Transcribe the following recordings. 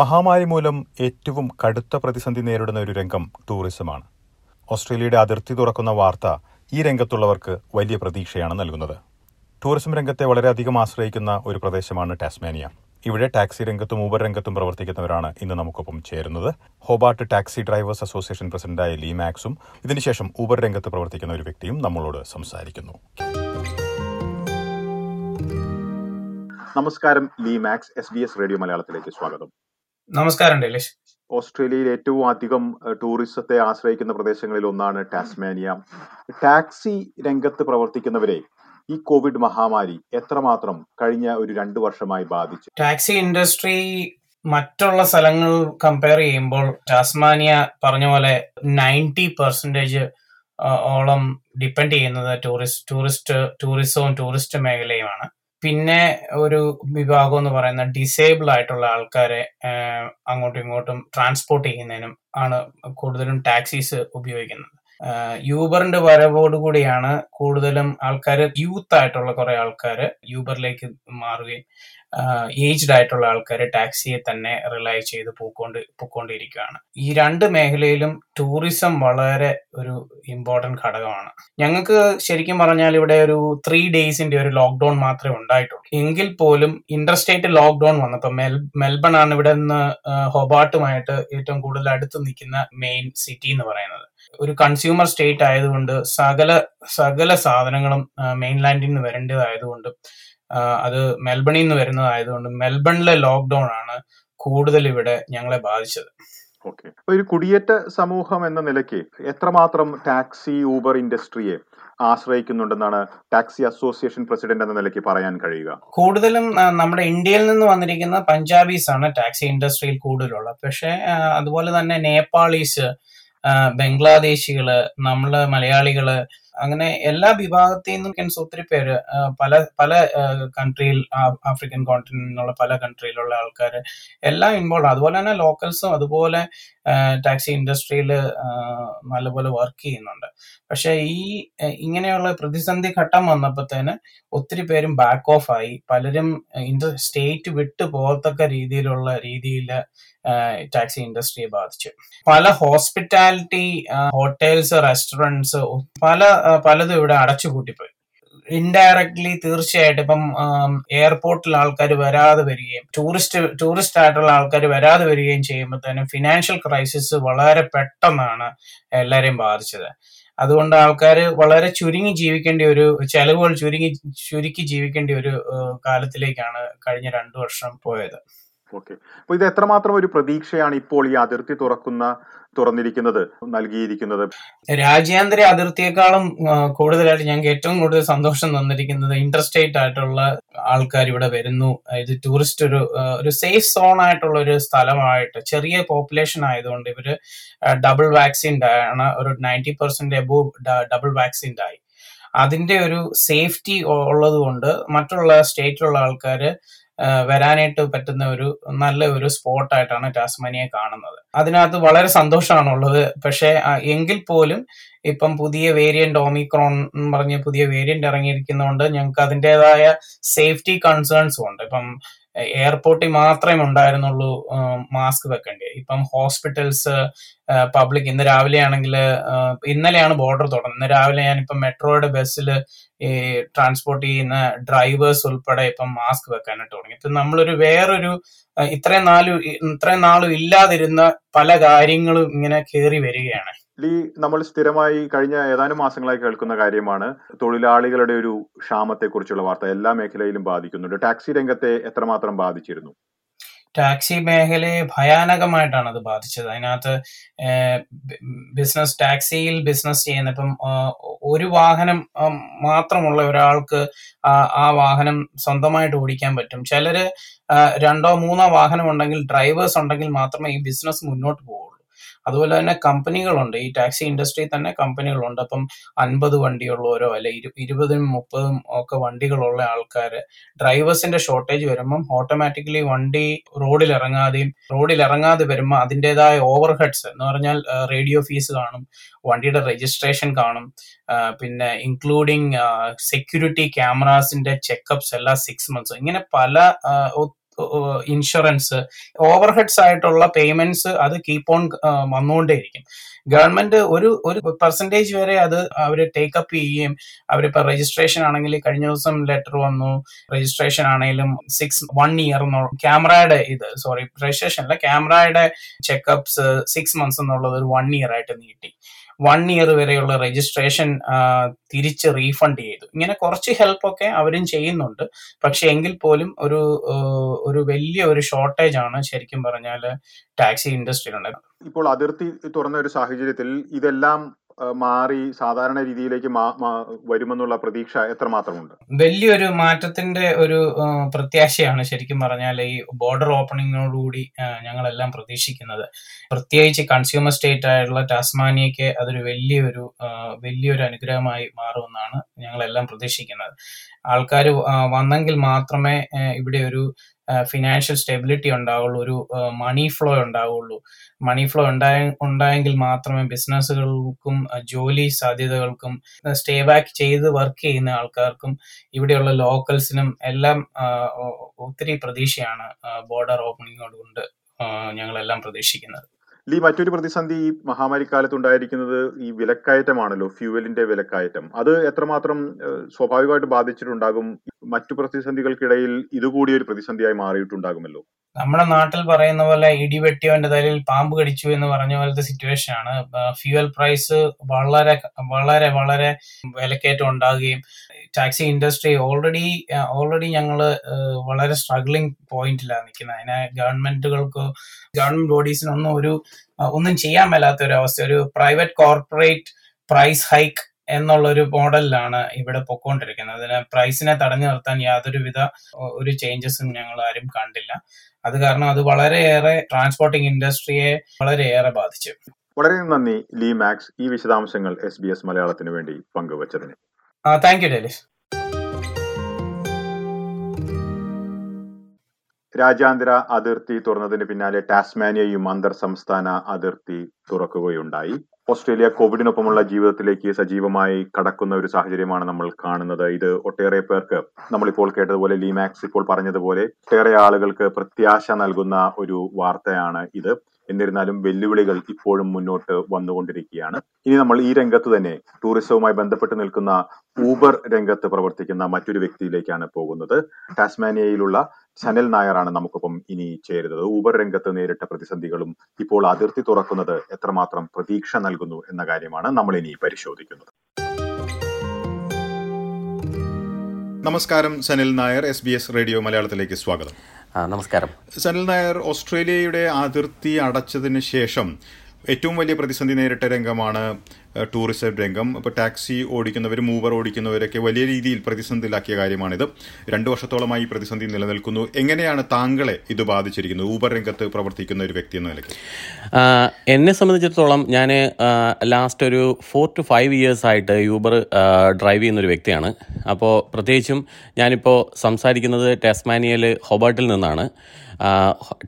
മഹാമാരി മൂലം ഏറ്റവും കടുത്ത പ്രതിസന്ധി നേരിടുന്ന ഒരു രംഗം ടൂറിസമാണ്. ഓസ്ട്രേലിയയുടെ അതിർത്തി തുറക്കുന്ന വാർത്ത ഈ രംഗത്തുള്ളവർക്ക് വലിയ പ്രതീക്ഷയാണ് നൽകുന്നത്. ടൂറിസം രംഗത്തെ വളരെയധികം ആശ്രയിക്കുന്ന ഒരു പ്രദേശമാണ് ടാസ്മാനിയ. ഇവിടെ ടാക്സി രംഗത്തും ഊബർ രംഗത്തും പ്രവർത്തിക്കുന്നവരാണ് ഇന്ന് നമുക്കൊപ്പം ചേരുന്നത്. ഹോബാർട്ട് ടാക്സി ഡ്രൈവേഴ്സ് അസോസിയേഷൻ പ്രസിഡന്റായ ലീ മാക്സും ഇതിനുശേഷം ഊബർ രംഗത്ത് പ്രവർത്തിക്കുന്ന ഒരു വ്യക്തിയും നമ്മളോട് സംസാരിക്കുന്നു. നമസ്കാരം Lee Max S B S radio മലയാളത്തിലേക്ക് സ്വാഗതം. നമസ്കാരം ഡെലിഷ് ഓസ്ട്രേലിയയിൽ ഏറ്റവും അധികം ടൂറിസത്തെ ആശ്രയിക്കുന്ന പ്രദേശങ്ങളിൽ ഒന്നാണ് ടാസ്മാനിയ. ടാക്സി രംഗത്ത് പ്രവർത്തിക്കുന്നവരെ ഈ കോവിഡ് മഹാമാരി എത്രമാത്രം കഴിഞ്ഞ ഒരു രണ്ടു വർഷമായി ബാധിച്ചു? ടാക്സി ഇൻഡസ്ട്രി മറ്റുള്ള സ്ഥലങ്ങൾ കമ്പയർ ചെയ്യുമ്പോൾ ടാസ്മാനിയ പറഞ്ഞ പോലെ നയന്റി പെർസെന്റേജ് ഓളം ഡിപ്പെൻഡ് ചെയ്യുന്നത് ടൂറിസ്റ്റ് ടൂറിസ്റ്റ് ടൂറിസവും ടൂറിസ്റ്റ് മേഖലയുമാണ്. പിന്നെ ഒരു വിഭാഗം എന്ന് പറയുന്ന ഡിസേബിൾ ആയിട്ടുള്ള ആൾക്കാരെ അങ്ങോട്ടും ഇങ്ങോട്ടും ട്രാൻസ്പോർട്ട് ചെയ്യുന്നതിനും ആണ് കൂടുതലും ടാക്സീസ് ഉപയോഗിക്കുന്നത്. യൂബറിന്റെ വരവോടുകൂടിയാണ് കൂടുതലും ആൾക്കാർ യൂത്ത് ആയിട്ടുള്ള കുറെ ആൾക്കാർ യൂബറിലേക്ക് മാറുകയും ഏജ്ഡ് ആയിട്ടുള്ള ആൾക്കാർ ടാക്സിയെ തന്നെ റിലൈ ചെയ്ത് പോയിക്കൊണ്ട് പോയിക്കൊണ്ടിരിക്കുകയാണ് ഈ രണ്ട് മേഖലയിലും ടൂറിസം വളരെ ഒരു ഇമ്പോർട്ടന്റ് ഘടകമാണ്. ഞങ്ങൾക്ക് ശരിക്കും പറഞ്ഞാൽ ഇവിടെ ഒരു ത്രീ ഡേയ്സിന്റെ ഒരു ലോക്ക്ഡൌൺ മാത്രമേ ഉണ്ടായിട്ടുള്ളൂ. എങ്കിൽ പോലും ഇന്റർസ്റ്റേറ്റ് ലോക്ക്ഡൌൺ വന്നപ്പോൾ മെൽ മെൽബൺ ആണ് ഇവിടെ നിന്ന് ഹൊബാട്ടുമായിട്ട് ഏറ്റവും കൂടുതൽ അടുത്ത് നിൽക്കുന്ന മെയിൻ സിറ്റി എന്ന് പറയുന്നത്. ഒരു കൺസ്യൂമർ സ്റ്റേറ്റ് ആയതുകൊണ്ട് സകല സകല സാധനങ്ങളും മെയിൻലാൻഡിൽ നിന്ന് വരേണ്ടതായതുകൊണ്ട് അത് മെൽബണിൽ നിന്ന് വരുന്നതായതുകൊണ്ട് മെൽബണിലെ ലോക്ക്ഡൌൺ ആണ് കൂടുതൽ ഇവിടെ ഞങ്ങളെ ബാധിച്ചത്. ഓക്കെ. ഒരു കുടിയേറ്റ സമൂഹം എന്ന നിലയ്ക്ക് എത്രമാത്രം ടാക്സി ഊബർ ഇൻഡസ്ട്രിയെ ആശ്രയിക്കുന്നുണ്ടെന്നാണ് ടാക്സി അസോസിയേഷൻ പ്രസിഡന്റ് എന്ന നിലയ്ക്ക് പറയാൻ കഴിയുക? കൂടുതലും നമ്മുടെ ഇന്ത്യയിൽ നിന്ന് വന്നിരിക്കുന്ന പഞ്ചാബീസ് ആണ് ടാക്സി ഇൻഡസ്ട്രിയിൽ കൂടുതലുള്ളത്. പക്ഷേ അതുപോലെ തന്നെ നേപ്പാളീസ് ബംഗ്ലാദേശികൾ നമ്മൾ മലയാളികൾ അങ്ങനെ എല്ലാ വിഭാഗത്തിൽ നിന്നും മീൻസ് ഒത്തിരി പേര് പല പല കൺട്രിയിൽ ആഫ്രിക്കൻ കോണ്ടിനെന്റിലുള്ള പല കൺട്രിയിലുള്ള ആൾക്കാർ എല്ലാം ഇൻവോൾവ് അതുപോലെ തന്നെ ലോക്കൽസും അതുപോലെ ടാക്സി ഇൻഡസ്ട്രിയിൽ നല്ലപോലെ വർക്ക് ചെയ്യുന്നുണ്ട്. പക്ഷേ ഈ ഇങ്ങനെയുള്ള പ്രതിസന്ധി ഘട്ടം വന്നപ്പോഴത്തേന് ഒത്തിരി പേരും ബാക്ക് ഓഫ് ആയി. പലരും ഇൻഡ സ്റ്റേറ്റ് വിട്ടു പോകത്തക്ക രീതിയിലുള്ള രീതിയിൽ ടാക്സി ഇൻഡസ്ട്രിയെ ബാധിച്ചു. പല ഹോസ്പിറ്റാലിറ്റി ഹോട്ടൽസ് റെസ്റ്റോറന്റ്സ് പല പലതും ഇവിടെ അടച്ചുപൂട്ടിപ്പോയി. ഇൻഡയറക്ട്ലി തീർച്ചയായിട്ടും ഇപ്പം എയർപോർട്ടിൽ ആൾക്കാർ വരാതെ വരികയും ടൂറിസ്റ്റ് ടൂറിസ്റ്റ് ആയിട്ടുള്ള ആൾക്കാർ വരാതെ വരികയും ചെയ്യുമ്പോഴത്തേനും ഫിനാൻഷ്യൽ ക്രൈസിസ് വളരെ പെട്ടെന്നാണ് എല്ലാവരെയും ബാധിച്ചത്. അതുകൊണ്ട് ആൾക്കാർ വളരെ ചുരുങ്ങി ജീവിക്കേണ്ട ഒരു ചെലവുകൾ ചുരുങ്ങി ചുരുക്കി ജീവിക്കേണ്ട ഒരു കാലത്തിലേക്കാണ് കഴിഞ്ഞ രണ്ടു വർഷം പോയത്. ഓക്കെ അപ്പൊ ഇത് എത്രമാത്രം ഒരു പ്രതീക്ഷയാണ് ഇപ്പോൾ ഈ അതിർത്തി തുറക്കുന്ന തുറന്നിരിക്കുന്നത് നൽകിയിരിക്കുന്നത്. രാജ്യാന്തര അതിർത്തിയെക്കാളും കൂടുതലായിട്ട് ഞങ്ങൾക്ക് ഏറ്റവും കൂടുതൽ സന്തോഷം തന്നിരിക്കുന്നത് ഇന്റർസ്റ്റേറ്റ് ആയിട്ടുള്ള ആൾക്കാർ ഇവിടെ വരുന്നു. അതായത് ടൂറിസ്റ്റ് ഒരു ഒരു സേഫ് സോൺ ആയിട്ടുള്ള ഒരു സ്ഥലമായിട്ട് ചെറിയ പോപ്പുലേഷൻ ആയതുകൊണ്ട് ഇവർ ഡബിൾ വാക്സിൻഡ് ആണ് ഒരു ninety percent above double vaccinated ആയി. അതിന്റെ ഒരു സേഫ്റ്റി ഉള്ളത് കൊണ്ട് മറ്റുള്ള സ്റ്റേറ്റിലുള്ള ആൾക്കാർ വരാനായിട്ട് പറ്റുന്ന ഒരു നല്ല ഒരു സ്പോട്ടായിട്ടാണ് ടാസ്മാനിയെ കാണുന്നത്. അതിനകത്ത് വളരെ സന്തോഷമാണുള്ളത്. പക്ഷെ എങ്കിൽ പോലും ഇപ്പം പുതിയ വേരിയന്റ് ഓമിക്രോൺ പറഞ്ഞ പുതിയ വേരിയന്റ് ഇറങ്ങിയിരിക്കുന്നതുകൊണ്ട് ഞങ്ങൾക്ക് അതിന്റെതായ സേഫ്റ്റി കൺസേൺസും ഉണ്ട്. ഇപ്പം എയർപോർട്ടിൽ മാത്രമേ ഉണ്ടായിരുന്നുള്ളൂ മാസ്ക് വെക്കേണ്ടത് ഇപ്പം ഹോസ്പിറ്റൽസ് പബ്ലിക് ഇന്ന് രാവിലെ ആണെങ്കിൽ ഇന്നലെയാണ് ബോർഡർ തുറന്നത്. ഇന്ന് രാവിലെ ഞാനിപ്പം മെട്രോയുടെ ബസ്സിൽ ഈ ട്രാൻസ്പോർട്ട് ചെയ്യുന്ന ഡ്രൈവേഴ്സ് ഉൾപ്പെടെ ഇപ്പം മാസ്ക് വെക്കാനായിട്ട് തുടങ്ങി. ഇപ്പം നമ്മളൊരു വേറൊരു ഇത്രയും നാലും ഇത്രയും നാളും ഇല്ലാതിരുന്ന പല കാര്യങ്ങളും ഇങ്ങനെ കയറി വരികയാണ്. ലീ നമ്മൾ സ്ഥിരമായി കഴിഞ്ഞ ഏതാനും മാസങ്ങളായി കേൾക്കുന്ന കാര്യമാണ്. തൊഴിലാളികളുടെ ഒരു ക്ഷാമത്തെ കുറിച്ചുള്ള വാർത്ത എല്ലാ മേഖലയിലും ബാധിക്കുന്നുണ്ട്. ടാക്സി രംഗത്തെ എത്രമാത്രം ബാധിച്ചിരുന്നു? ടാക്സി മേഖലയെ ഭയാനകമായിട്ടാണ് അത് ബാധിച്ചത്. അതിനകത്ത് ബിസിനസ് ടാക്സിയിൽ ബിസിനസ് ചെയ്യുന്ന ഇപ്പം ഒരു വാഹനം മാത്രമുള്ള ഒരാൾക്ക് ആ വാഹനം സ്വന്തമായിട്ട് ഓടിക്കാൻ പറ്റും. ചിലര് രണ്ടോ മൂന്നോ വാഹനം ഉണ്ടെങ്കിൽ ഡ്രൈവേഴ്സ് ഉണ്ടെങ്കിൽ മാത്രമേ ഈ ബിസിനസ് മുന്നോട്ട് പോവുള്ളൂ അതുപോലെ തന്നെ കമ്പനികളുണ്ട്. ഈ ടാക്സി ഇൻഡസ്ട്രി തന്നെ കമ്പനികളുണ്ട്. അപ്പം അൻപത് വണ്ടിയുള്ളവരോ അല്ലെ ഇരു ഇരുപതും മുപ്പതും ഒക്കെ വണ്ടികളുള്ള ആൾക്കാർ ഡ്രൈവേഴ്സിന്റെ ഷോർട്ടേജ് വരുമ്പം ഓട്ടോമാറ്റിക്കലി വണ്ടി റോഡിൽ ഇറങ്ങാതെയും റോഡിൽ ഇറങ്ങാതെ വരുമ്പോൾ അതിന്റെതായ ഓവർ ഹെഡ്സ് എന്ന് പറഞ്ഞാൽ റേഡിയോ ഫീസ് കാണും വണ്ടിയുടെ രജിസ്ട്രേഷൻ കാണും പിന്നെ ഇൻക്ലൂഡിങ് സെക്യൂരിറ്റി ക്യാമറാസിന്റെ ചെക്കപ്സ് എല്ലാ സിക്സ് മന്ത്സ് ഇങ്ങനെ പല ആ, ഓവർ ഇൻഷുറൻസ് ഓവർഹെഡ്സ് ആയിട്ടുള്ള പേയ്മെന്റ്സ് അത് കീപ്പ് ഓൺ വന്നുകൊണ്ടേയിരിക്കും ഗവൺമെന്റ് ഒരു ഒരു പെർസെന്റേജ് വരെ അത് അവർ ടേക്കപ്പ് ചെയ്യുകയും അവരിപ്പോ രജിസ്ട്രേഷൻ ആണെങ്കിൽ കഴിഞ്ഞ ദിവസം ലെറ്റർ വന്നു. രജിസ്ട്രേഷൻ ആണെങ്കിലും സിക്സ് വൺ ഇയർ ക്യാമറയുടെ ഇത് സോറി രജിസ്ട്രേഷൻ അല്ല ക്യാമറയുടെ ചെക്കപ്സ് സിക്സ് മന്ത്സ് എന്നുള്ളത് ഒരു വൺ ഇയർ ആയിട്ട് നീട്ടി. വൺ ഇയർ വരെയുള്ള രജിസ്ട്രേഷൻ തിരിച്ച് റീഫണ്ട് ചെയ്തു. ഇങ്ങനെ കുറച്ച് ഹെൽപ്പൊക്കെ അവരും ചെയ്യുന്നുണ്ട്. പക്ഷെ എങ്കിൽ പോലും ഒരു ഒരു വലിയ ഒരു ഷോർട്ടേജ് ആണ് ശരിക്കും പറഞ്ഞാൽ ടാക്സി ഇൻഡസ്ട്രിയിലുണ്ട് ഇപ്പോൾ അതിർത്തി തുറന്ന ഒരു സാഹചര്യത്തിൽ ഇതെല്ലാം മാറി സാധാരണ രീതിയിലേക്ക് വരുമെന്നുള്ള പ്രതീക്ഷ എത്രമാത്രമുണ്ട്? വലിയൊരു മാറ്റത്തിന്റെ ഒരു പ്രത്യാശയാണ് ശരിക്കും പറഞ്ഞാൽ ഈ ബോർഡർ ഓപ്പണിങ്ങിനോടുകൂടി ഞങ്ങളെല്ലാം പ്രതീക്ഷിക്കുന്നത്. പ്രത്യേകിച്ച് കൺസ്യൂമർ സ്റ്റേറ്റ് ആയിട്ടുള്ള ടാസ്മാനിയയ്ക്ക് അതൊരു വലിയൊരു വലിയൊരു അനുഗ്രഹമായി മാറുമെന്നാണ് ഞങ്ങളെല്ലാം പ്രതീക്ഷിക്കുന്നത്. ആൾക്കാർ വന്നെങ്കിൽ മാത്രമേ ഇവിടെ ഒരു ഫിനാൻഷ്യൽ സ്റ്റെബിലിറ്റി ഉണ്ടാവുള്ളൂ ഒരു മണി ഫ്ലോ ഉണ്ടാവുള്ളൂ. മണി ഫ്ലോ ഉണ്ടായ ഉണ്ടായെങ്കിൽ മാത്രമേ ബിസിനസ്സുകൾക്കും ജോലി സാധ്യതകൾക്കും സ്റ്റേ ബാക്ക് ചെയ്ത് വർക്ക് ചെയ്യുന്ന ആൾക്കാർക്കും ഇവിടെയുള്ള ലോക്കൽസിനും എല്ലാം ഒത്തിരി പ്രതീക്ഷയാണ് ബോർഡർ ഓപ്പണിങ്ങോട് കൊണ്ട് ഞങ്ങളെല്ലാം പ്രതീക്ഷിക്കുന്നത്. ലീ മറ്റൊരു പ്രതിസന്ധി ഈ മഹാമാരി കാലത്ത് ഉണ്ടായിരിക്കുന്നത് ഈ വിലക്കയറ്റമാണല്ലോ ഫ്യൂവലിന്റെ വിലക്കയറ്റം. അത് എത്രമാത്രം സ്വാഭാവികമായിട്ട് ബാധിച്ചിട്ടുണ്ടാകും മറ്റു പ്രതിസന്ധികൾക്കിടയിൽ ഇതുകൂടി ഒരു പ്രതിസന്ധിയായി മാറിയിട്ടുണ്ടാകുമല്ലോ. നമ്മുടെ നാട്ടിൽ പറയുന്ന പോലെ ഇടി വെട്ടിയവന്റെ തലയിൽ പാമ്പ് കടിച്ചു എന്ന് പറഞ്ഞ പോലത്തെ സിറ്റുവേഷൻ ആണ്. ഫ്യൂവൽ പ്രൈസ് വളരെ വളരെ വളരെ വിലക്കയറ്റം ഉണ്ടാകുകയും ടാക്സി ഇൻഡസ്ട്രി ഓൾറെഡി ഓൾറെഡി ഞങ്ങൾ വളരെ സ്ട്രഗ്ലിംഗ് പോയിന്റിലാണ് നിൽക്കുന്നത്. അതിനെ ഗവൺമെന്റുകൾക്ക് ഗവൺമെന്റ് ബോഡീസിനൊന്നും ഒരു ഒന്നും ചെയ്യാൻ മേലാത്ത ഒരു അവസ്ഥ. ഒരു പ്രൈവറ്റ് കോർപ്പറേറ്റ് പ്രൈസ് ഹൈക്ക് എന്നുള്ള ഒരു മോഡലിലാണ് ഇവിടെ പൊക്കോണ്ടിരിക്കുന്നത്. അതിന് പ്രൈസിനെ തടഞ്ഞു നിർത്താൻ യാതൊരുവിധ ഒരു ചേഞ്ചസും ഞങ്ങൾ ആരും കണ്ടില്ല. അത് കാരണം അത് വളരെയേറെ ട്രാൻസ്പോർട്ടിംഗ് ഇൻഡസ്ട്രിയെ വളരെയേറെ ബാധിച്ചു. വളരെ നന്ദി ലീ മാക്സ് ഈ വിശദാംശങ്ങൾ എസ് ബി എസ് മലയാളത്തിന് വേണ്ടി പങ്കുവച്ചതിന്. താങ്ക് യു ഡെലിസ് രാജ്യാന്തര അതിർത്തി തുറന്നതിന് പിന്നാലെ ടാസ്മാനിയയും അന്തർ സംസ്ഥാന അതിർത്തി തുറക്കുകയുണ്ടായി. ഓസ്ട്രേലിയ കോവിഡിനൊപ്പമുള്ള ജീവിതത്തിലേക്ക് സജീവമായി കടക്കുന്ന ഒരു സാഹചര്യമാണ് നമ്മൾ കാണുന്നത്. ഇത് ഒട്ടേറെ പേർക്ക് നമ്മളിപ്പോൾ കേട്ടതുപോലെ ലീമാക്സ് ഇപ്പോൾ പറഞ്ഞതുപോലെ ഒട്ടേറെ ആളുകൾക്ക് പ്രത്യാശ നൽകുന്ന ഒരു വാർത്തയാണ് ഇത്. എന്നിരുന്നാലും വെല്ലുവിളികൾ ഇപ്പോഴും മുന്നോട്ട് വന്നുകൊണ്ടിരിക്കുകയാണ്. ഇനി നമ്മൾ ഈ രംഗത്ത് തന്നെ ടൂറിസവുമായി ബന്ധപ്പെട്ട് നിൽക്കുന്ന ഊബർ രംഗത്ത് പ്രവർത്തിക്കുന്ന മറ്റൊരു വ്യക്തിയിലേക്കാണ് പോകുന്നത്. ടാസ്മാനിയയിലുള്ള സനൽ നായറാണ് നമുക്കൊപ്പം ഇനി ചേരുന്നത്. ഊബർ രംഗത്ത് നേരിട്ട പ്രതിസന്ധികളും ഇപ്പോൾ അതിർത്തി തുറക്കുന്നത് എത്രമാത്രം പ്രതീക്ഷ നൽകുന്നു എന്ന കാര്യമാണ് നമ്മൾ ഇനി പരിശോധിക്കുന്നത്. നമസ്കാരം Sanil Nair S B S radio മലയാളത്തിലേക്ക് സ്വാഗതം. നമസ്കാരം. സനൽ നായർ ഓസ്ട്രേലിയയുടെ അതിർത്തി അടച്ചതിന് ശേഷം ഏറ്റവും വലിയ പ്രതിസന്ധി നേരിട്ട രംഗമാണ് ടൂറിസം രംഗം. ഇപ്പോൾ ടാക്സി ഓടിക്കുന്നവർ മൂവർ ഓടിക്കുന്നവരൊക്കെ വലിയ രീതിയിൽ പ്രതിസന്ധിയിലാക്കിയ കാര്യമാണിത്. രണ്ട് വർഷത്തോളമായി പ്രതിസന്ധി നിലനിൽക്കുന്നു. എങ്ങനെയാണ് താങ്കളെ ഇത് ബാധിച്ചിരിക്കുന്നത്? ഊബർ രംഗത്ത് പ്രവർത്തിക്കുന്ന ഒരു വ്യക്തി എന്ന നിലയ്ക്ക്. എന്നെ സംബന്ധിച്ചിടത്തോളം ഞാൻ ലാസ്റ്റ് ഒരു ഫോർ ടു ഫൈവ് ഇയേഴ്സ് ആയിട്ട് യൂബർ ഡ്രൈവ് ചെയ്യുന്ന ഒരു വ്യക്തിയാണ്. അപ്പോൾ പ്രത്യേകിച്ചും ഞാനിപ്പോൾ സംസാരിക്കുന്നത് ടാസ്മാനിയയിൽ ഹൊബർട്ടിൽ നിന്നാണ്.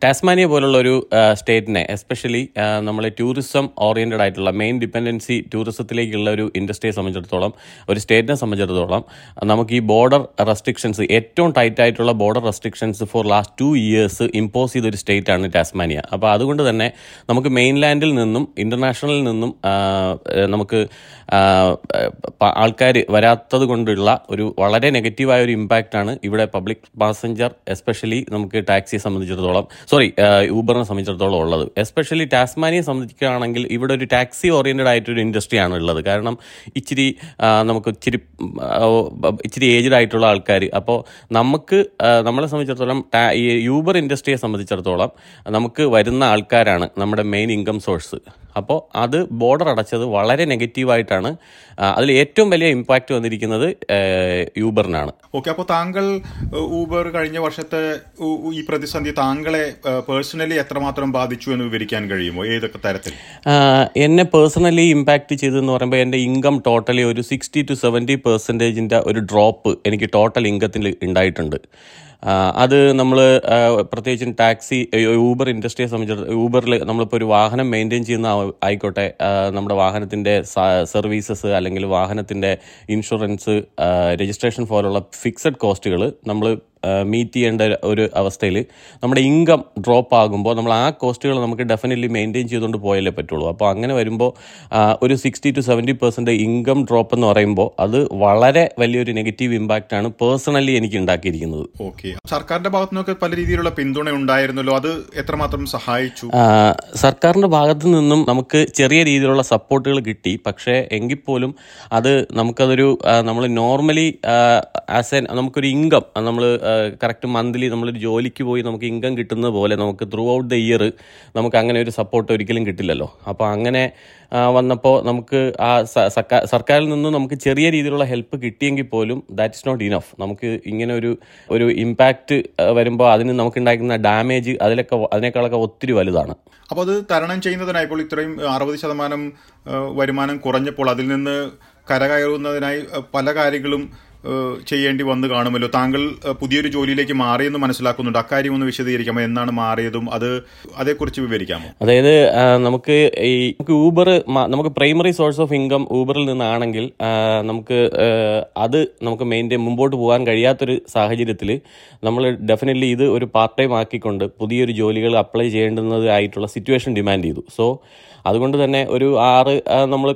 ടാസ്മാനിയ പോലുള്ള ഒരു സ്റ്റേറ്റിനെ എസ്പെഷ്യലി നമ്മൾ ടൂറിസം ഓറിയന്റഡ് ആയിട്ടുള്ള മെയിൻ ഡിപ്പെൻഡൻസി ടൂറിസത്തിലേക്കുള്ള ഒരു ഇൻഡസ്ട്രിയെ സംബന്ധിച്ചിടത്തോളം ഒരു സ്റ്റേറ്റിനെ സംബന്ധിച്ചിടത്തോളം നമുക്ക് ഈ ബോർഡർ റെസ്ട്രിക്ഷൻസ് ഏറ്റവും ടൈറ്റ് ആയിട്ടുള്ള border restrictions for last two years impose ചെയ്തൊരു സ്റ്റേറ്റ് ആണ് ടാസ്മാനിയ. അപ്പോൾ അതുകൊണ്ട് തന്നെ നമുക്ക് മെയിൻലാൻഡിൽ നിന്നും ഇന്റർനാഷണലിൽ നിന്നും നമുക്ക് ആൾക്കാർ വരാത്തത് കൊണ്ടുള്ള ഒരു വളരെ നെഗറ്റീവായ ഒരു ഇമ്പാക്റ്റാണ് ഇവിടെ പബ്ലിക് പാസഞ്ചർ എസ്പെഷ്യലി നമുക്ക് ടാക്സിയെ സംബന്ധിച്ചിടത്തോളം സോറി ഊബറിനെ സംബന്ധിച്ചിടത്തോളം ഉള്ളത്. എസ്പെഷ്യലി ടാസ്മാനിയെ സംബന്ധിക്കുകയാണെങ്കിൽ ഇവിടെ ഒരു ടാക്സി ഓറിയന്റഡ് ആയിട്ടൊരു ഇൻഡസ്ട്രിയാണ് ഉള്ളത്. കാരണം ഇച്ചിരി നമുക്ക് ഇച്ചിരി ഇച്ചിരി ഏജ്ഡ് ആയിട്ടുള്ള ആൾക്കാർ അപ്പോൾ നമുക്ക് നമ്മളെ സംബന്ധിച്ചിടത്തോളം ഈ യൂബർ ഇൻഡസ്ട്രിയെ സംബന്ധിച്ചിടത്തോളം നമുക്ക് വരുന്ന ആൾക്കാരാണ് നമ്മുടെ മെയിൻ ഇൻകം സോഴ്സ് അപ്പോൾ അത് ബോർഡർ അടച്ചത് വളരെ നെഗറ്റീവായിട്ടാണ് അതിൽ ഏറ്റവും വലിയ ഇമ്പാക്റ്റ് വന്നിരിക്കുന്നത് യൂബറിനാണ്. ഓക്കെ അപ്പോൾ താങ്കൾ ഊബർ കഴിഞ്ഞ വർഷത്തെ ഈ പ്രതിസന്ധി താങ്കളെ പേഴ്സണലി എത്രമാത്രം ബാധിച്ചു എന്ന് വിവരിക്കാൻ കഴിയുമോ? ഏതൊക്കെ തരത്തിൽ? എന്നെ പേഴ്സണലി ഇമ്പാക്റ്റ് ചെയ്തതെന്ന് പറയുമ്പോൾ എന്റെ ഇൻകം ടോട്ടലി ഒരു സിക്സ്റ്റി ടു സെവന്റി പെർസെന്റേജിന്റെ ഒരു ഡ്രോപ്പ് എനിക്ക് ടോട്ടൽ ഇൻകത്തിൽ ഉണ്ടായിട്ടുണ്ട്. അത് നമ്മൾ പ്രത്യേകിച്ചും ടാക്സി ഊബർ ഇൻഡസ്ട്രിയെ സംബന്ധിച്ചിടത്തോളം ഊബറിൽ നമ്മളിപ്പോൾ ഒരു വാഹനം മെയിന്റെയിൻ ചെയ്യുന്ന ആയിക്കോട്ടെ നമ്മുടെ വാഹനത്തിന്റെ സർവീസസ് അല്ലെങ്കിൽ വാഹനത്തിന്റെ ഇൻഷുറൻസ് രജിസ്ട്രേഷൻ പോലുള്ള ഫിക്സഡ് കോസ്റ്റുകൾ നമ്മൾ മീറ്റ് ചെയ്യേണ്ട ഒരു അവസ്ഥയിൽ നമ്മുടെ ഇൻകം ഡ്രോപ്പ് ആകുമ്പോൾ നമ്മൾ ആ കോസ്റ്റുകൾ നമുക്ക് ഡെഫിനറ്റ്ലി മെയിന്റെയിൻ ചെയ്തുകൊണ്ട് പോയാലേ പറ്റുള്ളൂ. അപ്പോൾ അങ്ങനെ വരുമ്പോൾ ഒരു sixty to seventy percent income drop എന്ന് പറയുമ്പോൾ അത് വളരെ വലിയൊരു നെഗറ്റീവ് ഇമ്പാക്റ്റ് ആണ് പേഴ്സണലി എനിക്ക് ഉണ്ടാക്കിയിരിക്കുന്നത്. ഓക്കെ സർക്കാരിന്റെ ഭാഗത്തു നിന്നൊക്കെ പല രീതിയിലുള്ള പിന്തുണ ഉണ്ടായിരുന്നല്ലോ. അത് എത്രമാത്രം സഹായിച്ചു? സർക്കാരിന്റെ സർക്കാരിന്റെ ഭാഗത്തു നിന്നും നമുക്ക് ചെറിയ രീതിയിലുള്ള സപ്പോർട്ടുകൾ കിട്ടി. പക്ഷേ എങ്കിൽ പോലും അത് നമുക്കതൊരു നമ്മൾ നോർമലി ആസ് എ നമുക്കൊരു ഇൻകം നമ്മൾ കറക്റ്റ് മന്ത്ലി നമ്മളൊരു ജോലിക്ക് പോയി നമുക്ക് ഇൻകം കിട്ടുന്ന പോലെ നമുക്ക് ത്രൂ ഔട്ട് ദ ഇയർ നമുക്ക് അങ്ങനെ ഒരു സപ്പോർട്ട് ഒരിക്കലും കിട്ടില്ലല്ലോ. അപ്പോൾ അങ്ങനെ വന്നപ്പോൾ നമുക്ക് ആ സർക്കാർ സർക്കാ- സർക്കാരിൽ നിന്ന് നമുക്ക് ചെറിയ രീതിയിലുള്ള ഹെൽപ്പ് കിട്ടിയെങ്കിൽ പോലും ദാറ്റ് ഇസ് നോട്ട് ഇനഫ് നമുക്ക് ഇങ്ങനെ ഒരു ഒരു ഇമ്പാക്റ്റ് വരുമ്പോൾ അതിന് നമുക്കുണ്ടാക്കുന്ന ഡാമേജ് അതിലൊക്കെ അതിനേക്കാളൊക്കെ ഒത്തിരി വലുതാണ്. അപ്പോൾ അത് തരണം ചെയ്യുന്നതിനായി ഇപ്പോൾ ഇത്രയും അറുപത് ശതമാനം വരുമാനം കുറഞ്ഞപ്പോൾ അതിൽ നിന്ന് കരകയറുന്നതിനായി പല കാര്യങ്ങളും ചെയ്യേണ്ടി വന്നു കാണുമല്ലോ. താങ്കൾ പുതിയൊരു ജോലിയിലേക്ക് മാറിയെന്ന് മനസ്സിലാക്കുന്നുണ്ട്. അക്കാര്യം ഒന്ന് വിശദീകരിക്കാമോ? എന്നാണ് മാറിയതും? അത് അതേക്കുറിച്ച് വിവരിക്കാമോ? അതായത് നമുക്ക് ഈ നമുക്ക് ഊബർ നമുക്ക് പ്രൈമറി സോഴ്സ് ഓഫ് ഇൻകം ഊബറിൽ നിന്നാണെങ്കിൽ നമുക്ക് അത് നമുക്ക് മെയിന്റെ മുമ്പോട്ട് പോകാൻ കഴിയാത്തൊരു സാഹചര്യത്തിൽ നമ്മൾ ഡെഫിനറ്റ്ലി ഇത് ഒരു പാർട്ട് ടൈം ആക്കിക്കൊണ്ട് പുതിയൊരു ജോലികൾ അപ്ലൈ ചെയ്യേണ്ടുന്നതായിട്ടുള്ള സിറ്റുവേഷൻ ഡിമാൻഡ് ചെയ്തു. സോ അതുകൊണ്ട് തന്നെ ഒരു ആറ് നമ്മൾ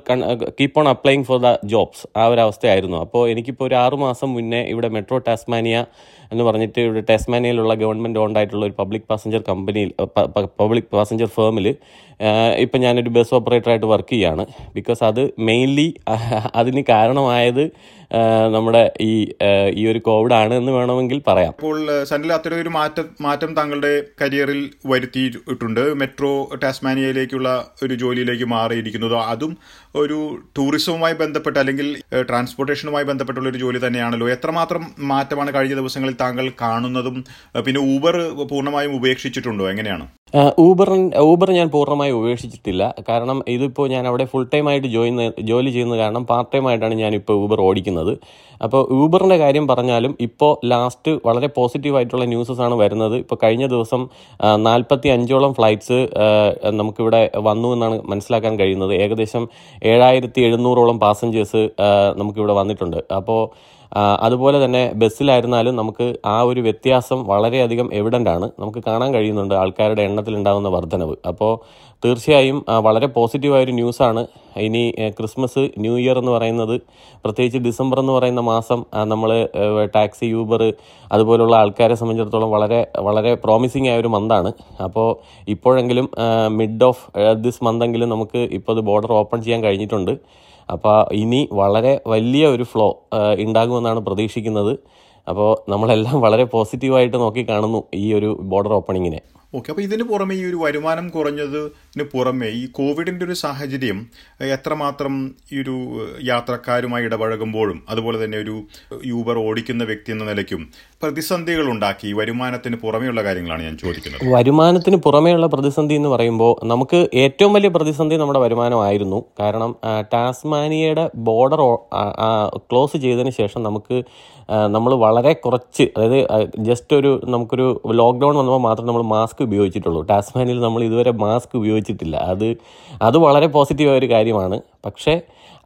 keep on applying for the jobs ആ ഒരു അവസ്ഥയായിരുന്നു. അപ്പോൾ എനിക്കിപ്പോൾ ഒരു ആറ് മാസം മുന്നേ ഇവിടെ മെട്രോ ടാസ്മാനിയ എന്ന് പറഞ്ഞിട്ട് ഇവിടെ ടാസ്മാനിയയിലുള്ള ഗവൺമെന്റ് ഓൺഡ് ആയിട്ടുള്ള ഒരു പബ്ലിക് പാസഞ്ചർ കമ്പനിയിൽ പബ്ലിക് പാസഞ്ചർ ഫേമിൽ ഇപ്പം ഞാനൊരു ബസ് ഓപ്പറേറ്ററായിട്ട് വർക്ക് ചെയ്യുകയാണ് ബിക്കോസ് അത് മെയിൻലി അതിന് കാരണമായത് നമ്മുടെ ഈ ഈ ഒരു കോവിഡ് ആണ് എന്ന് വേണമെങ്കിൽ പറയാം. അപ്പോൾ സനിൽ അത്തരം ഒരു മാറ്റം മാറ്റം താങ്കളുടെ കരിയറിൽ വരുത്തിയിട്ടുണ്ട്. മെട്രോ ടാസ്മാനിയയിലേക്കുള്ള ഒരു ജോലിയിലേക്ക് മാറിയിരിക്കുന്നത് അതും ഒരു ടൂറിസവുമായി ബന്ധപ്പെട്ട് അല്ലെങ്കിൽ ട്രാൻസ്പോർട്ടേഷനുമായി ബന്ധപ്പെട്ടുള്ള ഒരു ജോലി തന്നെയാണല്ലോ. എത്രമാത്രം മാറ്റമാണ് കഴിഞ്ഞ ദിവസങ്ങളിൽ താങ്കൾ കാണുന്നതും പിന്നെ ഊബർ പൂർണമായും ഉപേക്ഷിച്ചിട്ടുണ്ടോ? എങ്ങനെയാണ്? ഊബർ ഊബർ ഞാൻ പൂർണമായി ഉപേക്ഷിച്ചിട്ടില്ല. കാരണം ഇതിപ്പോൾ ഞാൻ അവിടെ ഫുൾ ടൈം ആയിട്ട് ജോയിൻ ജോലി ചെയ്യുന്ന കാരണം പാർട്ട് ടൈം ആയിട്ടാണ് ഞാനിപ്പോൾ ഊബർ ഓടിക്കുന്നത്. അപ്പോൾ ഊബറിന്റെ കാര്യം പറഞ്ഞാലും ഇപ്പോൾ ലാസ്റ്റ് വളരെ പോസിറ്റീവ് ആയിട്ടുള്ള ന്യൂസസ് ആണ് വരുന്നത്. ഇപ്പോൾ കഴിഞ്ഞ ദിവസം നാൽപ്പത്തി അഞ്ചോളം ഫ്ലൈറ്റ്സ് നമുക്കിവിടെ വന്നു എന്നാണ് മനസ്സിലാക്കാൻ കഴിയുന്നത്. ഏകദേശം ഏഴായിരത്തി എഴുന്നൂറോളം പാസഞ്ചേഴ്സ് നമുക്കിവിടെ വന്നിട്ടുണ്ട്. അപ്പോൾ അതുപോലെ തന്നെ ബസ്സിലായിരുന്നാലും നമുക്ക് ആ ഒരു വ്യത്യാസം വളരെയധികം എവിഡന്റ് ആണ്. നമുക്ക് കാണാൻ കഴിയുന്നുണ്ട് ആൾക്കാരുടെ എണ്ണത്തിൽ ഉണ്ടാകുന്ന വർധനവ് അപ്പോൾ തീർച്ചയായും വളരെ പോസിറ്റീവായൊരു ന്യൂസാണ് ഇനി ക്രിസ്മസ് ന്യൂ ഇയർ എന്ന് പറയുന്നത് പ്രത്യേകിച്ച് ഡിസംബർ എന്ന് പറയുന്ന മാസം നമ്മൾ ടാക്സി യൂബർ അതുപോലുള്ള ആൾക്കാരെ സംബന്ധിച്ചിടത്തോളം വളരെ വളരെ പ്രോമിസിങ് ആയ ഒരു മന്താണ് അപ്പോൾ ഇപ്പോഴെങ്കിലും മിഡ് ഓഫ് ദിസ് മന്തെങ്കിലും നമുക്ക് ഇപ്പോൾ ഇത് ബോർഡർ ഓപ്പൺ ചെയ്യാൻ കഴിഞ്ഞിട്ടുണ്ട്. അപ്പോൾ ഇനി വളരെ വലിയ ഒരു ഫ്ലോ ഉണ്ടാകുമെന്നാണ് പ്രതീക്ഷിക്കുന്നത്. അപ്പോൾ നമ്മളെല്ലാം വളരെ പോസിറ്റീവായിട്ട് നോക്കി കാണുന്നു ഈ ഒരു ബോർഡർ ഓപ്പണിങ്ങിനെ ഓക്കെ അപ്പോൾ ഇതിന് പുറമെ ഈ ഒരു വരുമാനം കുറഞ്ഞതിന് പുറമെ ഈ കോവിഡിന്റെ ഒരു സാഹചര്യം എത്രമാത്രം ഈ ഒരു യാത്രക്കാരുമായി ഇടപഴകുമ്പോഴും അതുപോലെ തന്നെ ഒരു യൂബർ ഓടിക്കുന്ന വ്യക്തി എന്ന നിലയ്ക്കും പ്രതിസന്ധികൾ ഉണ്ടാക്കി വരുമാനത്തിന് പുറമെയുള്ള കാര്യങ്ങളാണ് ഞാൻ ചോദിക്കുന്നത്. വരുമാനത്തിന് പുറമെയുള്ള പ്രതിസന്ധി എന്ന് പറയുമ്പോൾ നമുക്ക് ഏറ്റവും വലിയ പ്രതിസന്ധി നമ്മുടെ വരുമാനമായിരുന്നു കാരണം ടാസ്മാനിയയുടെ ബോർഡർ ക്ലോസ് ചെയ്തതിന് ശേഷം നമുക്ക് നമ്മൾ വളരെ കുറച്ച് അതായത് ജസ്റ്റ് ഒരു നമുക്കൊരു ലോക്ക്ഡൗൺ വന്നപ്പോൾ മാത്രം നമ്മൾ മാസ്ക് ഉപയോഗിച്ചിട്ടുള്ളൂ. ടാസ്മാനിൽ നമ്മൾ ഇതുവരെ മാസ്ക് ഉപയോഗിച്ചിട്ടില്ല. അത് അത് വളരെ പോസിറ്റീവായ ഒരു കാര്യമാണ്. പക്ഷേ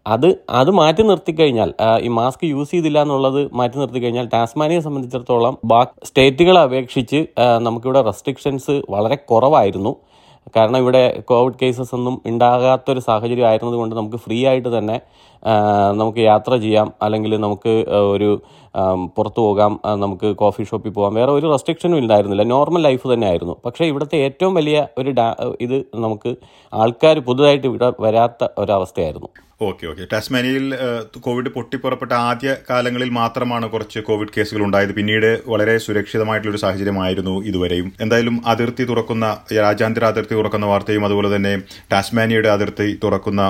അത് അത് മാറ്റി നിർത്തി കഴിഞ്ഞാൽ ഈ മാസ്ക് യൂസ് ചെയ്തില്ല എന്നുള്ളത് മാറ്റി നിർത്തി കഴിഞ്ഞാൽ ടാസ്മാനിയെ സംബന്ധിച്ചിടത്തോളം ബാക്കി സ്റ്റേറ്റുകളെ അപേക്ഷിച്ച് നമുക്കിവിടെ റെസ്ട്രിക്ഷൻസ് വളരെ കുറവായിരുന്നു. കാരണം ഇവിടെ കോവിഡ് കേസസ് ഒന്നും ഉണ്ടാകാത്തൊരു സാഹചര്യം ആയിരുന്നതുകൊണ്ട് നമുക്ക് ഫ്രീ ആയിട്ട് തന്നെ നമുക്ക് യാത്ര ചെയ്യാം. അല്ലെങ്കിൽ നമുക്ക് ഒരു പുറത്തു പോകാം. നമുക്ക് കോഫി ഷോപ്പിൽ പോകാം. വേറെ ഒരു റെസ്ട്രിക്ഷനും ഇല്ലായിരുന്നില്ല. നോർമൽ ലൈഫ് തന്നെ ആയിരുന്നു പക്ഷേ ഇവിടുത്തെ ഏറ്റവും വലിയ ഒരു ഇത് നമുക്ക് ആൾക്കാർ പുതുതായിട്ട് ഇവിടെ വരാത്ത ഒരവസ്ഥയായിരുന്നു. Okay okay. ടാസ്മാനിയയിൽ കോവിഡ് പൊട്ടിപ്പുറപ്പെട്ട ആദ്യ കാലങ്ങളിൽ മാത്രമാണ് കുറച്ച് കോവിഡ് കേസുകൾ ഉണ്ടായത്. പിന്നീട് വളരെ സുരക്ഷിതമായിട്ടുള്ള ഒരു സാഹചര്യമായിരുന്നു ഇതുവരെയും. എന്തായാലും അതിർത്തി തുറക്കുന്ന രാജ്യാന്തര അതിർത്തി തുറക്കുന്ന വാർത്തയും അതുപോലെ തന്നെ ടാസ്മാനിയയുടെ അതിർത്തി തുറക്കുന്ന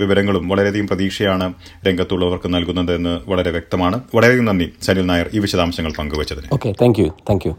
വിവരങ്ങളും വളരെയധികം പ്രതീക്ഷയാണ് രംഗത്തുള്ളവർക്ക് നൽകുന്നതെന്ന് വളരെ വ്യക്തമാണ്. വളരെയധികം നന്ദി സനിൽ നായർ ഈ വിശദാംശങ്ങൾ പങ്കുവച്ചതിന്. Okay thank you thank you